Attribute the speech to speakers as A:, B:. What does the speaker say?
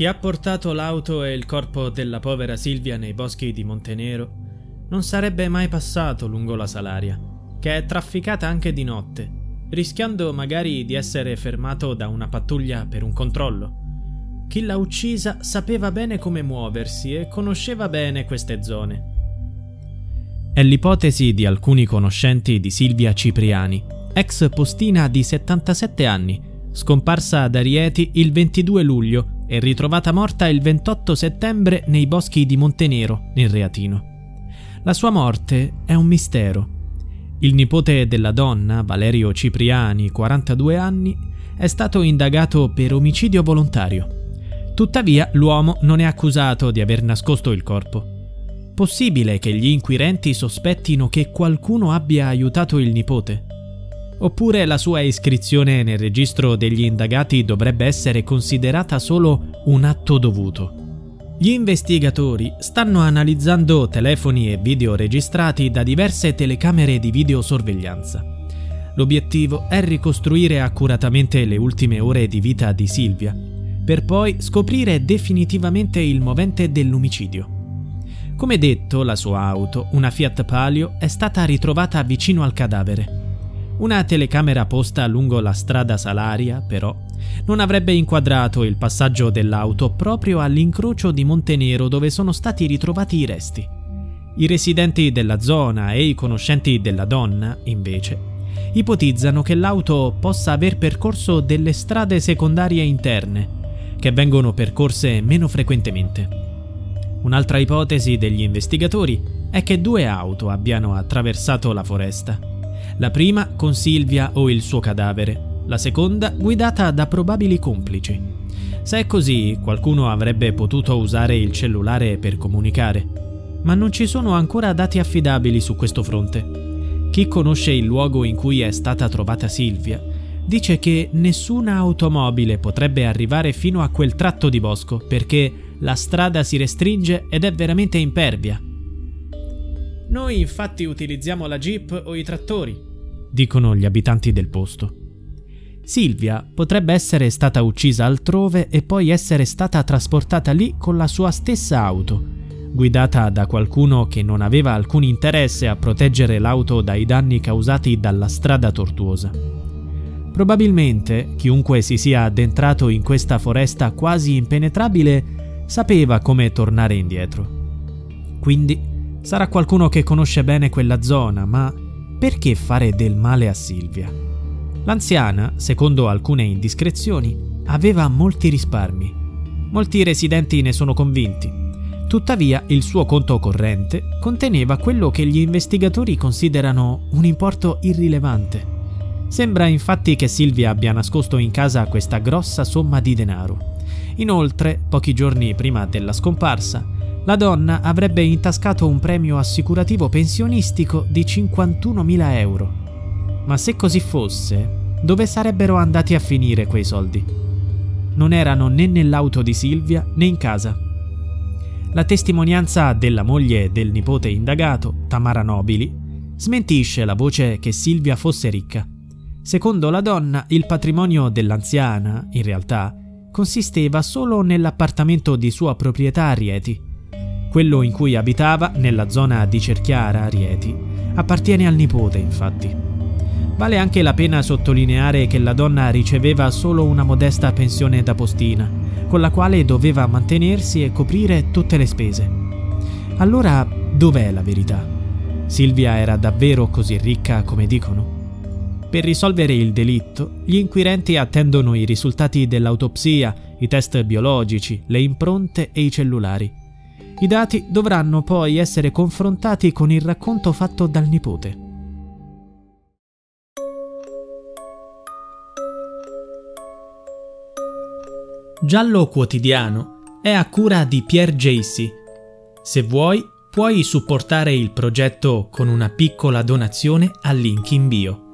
A: Chi ha portato l'auto e il corpo della povera Silvia nei boschi di Montenero non sarebbe mai passato lungo la Salaria, che è trafficata anche di notte, rischiando magari di essere fermato da una pattuglia per un controllo. Chi l'ha uccisa sapeva bene come muoversi e conosceva bene queste zone. È l'ipotesi di alcuni conoscenti di Silvia Cipriani, ex postina di 77 anni, scomparsa ad Arieti il 22 luglio e ritrovata morta il 28 settembre nei boschi di Montenero, nel Reatino. La sua morte è un mistero. Il nipote della donna, Valerio Cipriani, 42 anni, è stato indagato per omicidio volontario. Tuttavia l'uomo non è accusato di aver nascosto il corpo. Possibile che gli inquirenti sospettino che qualcuno abbia aiutato il nipote? Oppure la sua iscrizione nel registro degli indagati dovrebbe essere considerata solo un atto dovuto. Gli investigatori stanno analizzando telefoni e video registrati da diverse telecamere di videosorveglianza. L'obiettivo è ricostruire accuratamente le ultime ore di vita di Silvia, per poi scoprire definitivamente il movente dell'omicidio. Come detto, la sua auto, una Fiat Palio, è stata ritrovata vicino al cadavere. Una telecamera posta lungo la strada Salaria, però, non avrebbe inquadrato il passaggio dell'auto proprio all'incrocio di Montenero dove sono stati ritrovati i resti. I residenti della zona e i conoscenti della donna, invece, ipotizzano che l'auto possa aver percorso delle strade secondarie interne, che vengono percorse meno frequentemente. Un'altra ipotesi degli investigatori è che due auto abbiano attraversato la foresta la prima con Silvia o il suo cadavere, la seconda guidata da probabili complici. Se è così, qualcuno avrebbe potuto usare il cellulare per comunicare, ma non ci sono ancora dati affidabili su questo fronte. Chi conosce il luogo in cui è stata trovata Silvia dice che nessuna automobile potrebbe arrivare fino a quel tratto di bosco perché la strada si restringe ed è veramente impervia. Noi infatti utilizziamo la jeep o i trattori, dicono gli abitanti del posto. Silvia potrebbe essere stata uccisa altrove e poi essere stata trasportata lì con la sua stessa auto, guidata da qualcuno che non aveva alcun interesse a proteggere l'auto dai danni causati dalla strada tortuosa. Probabilmente chiunque si sia addentrato in questa foresta quasi impenetrabile sapeva come tornare indietro. Quindi sarà qualcuno che conosce bene quella zona, ma perché fare del male a Silvia? L'anziana, secondo alcune indiscrezioni, aveva molti risparmi. Molti residenti ne sono convinti. Tuttavia il suo conto corrente conteneva quello che gli investigatori considerano un importo irrilevante. Sembra infatti che Silvia abbia nascosto in casa questa grossa somma di denaro. Inoltre, pochi giorni prima della scomparsa, la donna avrebbe intascato un premio assicurativo pensionistico di 51.000 euro. Ma se così fosse, dove sarebbero andati a finire quei soldi? Non erano né nell'auto di Silvia né in casa. La testimonianza della moglie del nipote indagato, Tamara Nobili, smentisce la voce che Silvia fosse ricca. Secondo la donna, il patrimonio dell'anziana, in realtà, consisteva solo nell'appartamento di sua proprietà a Rieti quello in cui abitava, nella zona di Cerchiara, Rieti, appartiene al nipote, infatti. Vale anche la pena sottolineare che la donna riceveva solo una modesta pensione da postina, con la quale doveva mantenersi e coprire tutte le spese. Allora, dov'è la verità? Silvia era davvero così ricca come dicono? Per risolvere il delitto, gli inquirenti attendono i risultati dell'autopsia, i test biologici, le impronte e i cellulari. I dati dovranno poi essere confrontati con il racconto fatto dal nipote. Giallo quotidiano è a cura di Pierre Jacy. Se vuoi, Puoi supportare il progetto con una piccola donazione al link in bio.